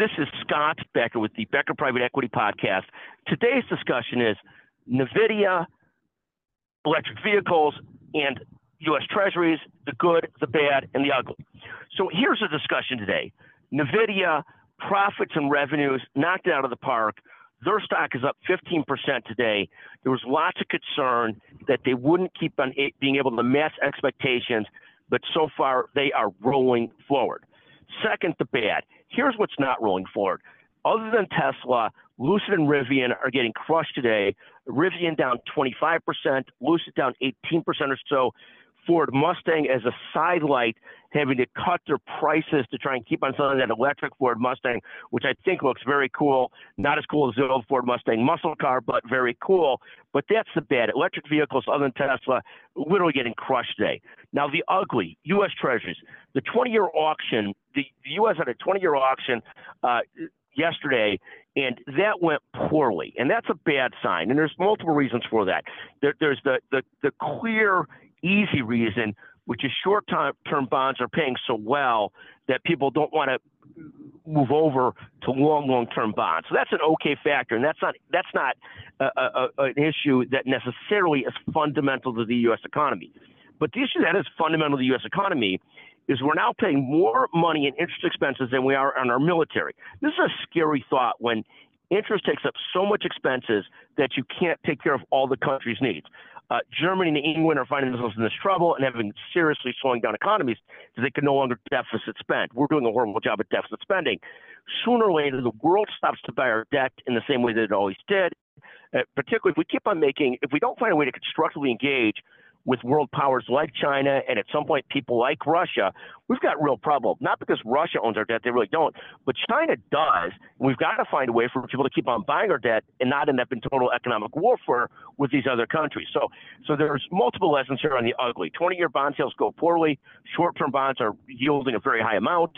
This is Scott Becker with the Becker Private Equity Podcast. Today's discussion is NVIDIA, electric vehicles, and U.S. Treasuries, the good, the bad, and the ugly. So here's the discussion today. NVIDIA, profits and revenues knocked out of the park. Their stock is up 15% today. There was lots of concern that they wouldn't keep on being able to match expectations, but so far they are rolling forward. Second, the bad. Here's what's not rolling forward. Other than Tesla, Lucid and Rivian are getting crushed today. Rivian down 25%, Lucid down 18% or so. Ford Mustang as a sidelight, having to cut their prices to try and keep on selling that electric Ford Mustang, which I think looks very cool. Not as cool as the old Ford Mustang muscle car, but very cool. But that's the bad. Electric vehicles, other than Tesla, literally getting crushed today. Now, the ugly U.S. Treasuries, the 20 year auction, the, the U.S. had a 20 year auction uh, yesterday, and that went poorly, and that's a bad sign. And there's multiple reasons for that. There, there's the, the the clear easy reason, which is short term bonds are paying so well that people don't want to move over to long long term bonds. So that's an okay factor, and that's not that's not a, a, an issue that necessarily is fundamental to the U.S. economy. But the issue that is fundamental to the U.S. economy is we're now paying more money in interest expenses than we are on our military. This is a scary thought when interest takes up so much expenses that you can't take care of all the country's needs. Uh, Germany and England are finding themselves in this trouble and having seriously slowing down economies because they can no longer deficit spend. We're doing a horrible job at deficit spending. Sooner or later, the world stops to buy our debt in the same way that it always did. Uh, particularly if we keep on making, if we don't find a way to constructively engage with world powers like China and at some point people like Russia, we've got real problem. Not because Russia owns our debt, they really don't, but China does. And we've got to find a way for people to keep on buying our debt and not end up in total economic warfare with these other countries. So, so there's multiple lessons here on the ugly. 20-year bond sales go poorly. Short-term bonds are yielding a very high amount.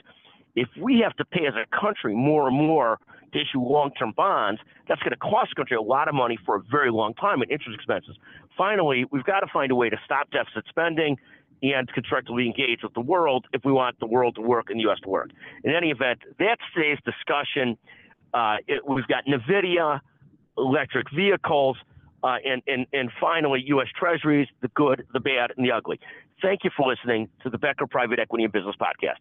If we have to pay as a country more and more to issue long-term bonds, that's going to cost the country a lot of money for a very long time in interest expenses. Finally, we've got to find a way to stop deficit spending and constructively engage with the world if we want the world to work and the U.S. to work. In any event, that's today's discussion. Uh, it, we've got NVIDIA, electric vehicles, uh, and, and, and finally, U.S. Treasuries, the good, the bad, and the ugly. Thank you for listening to the Becker Private Equity and Business Podcast.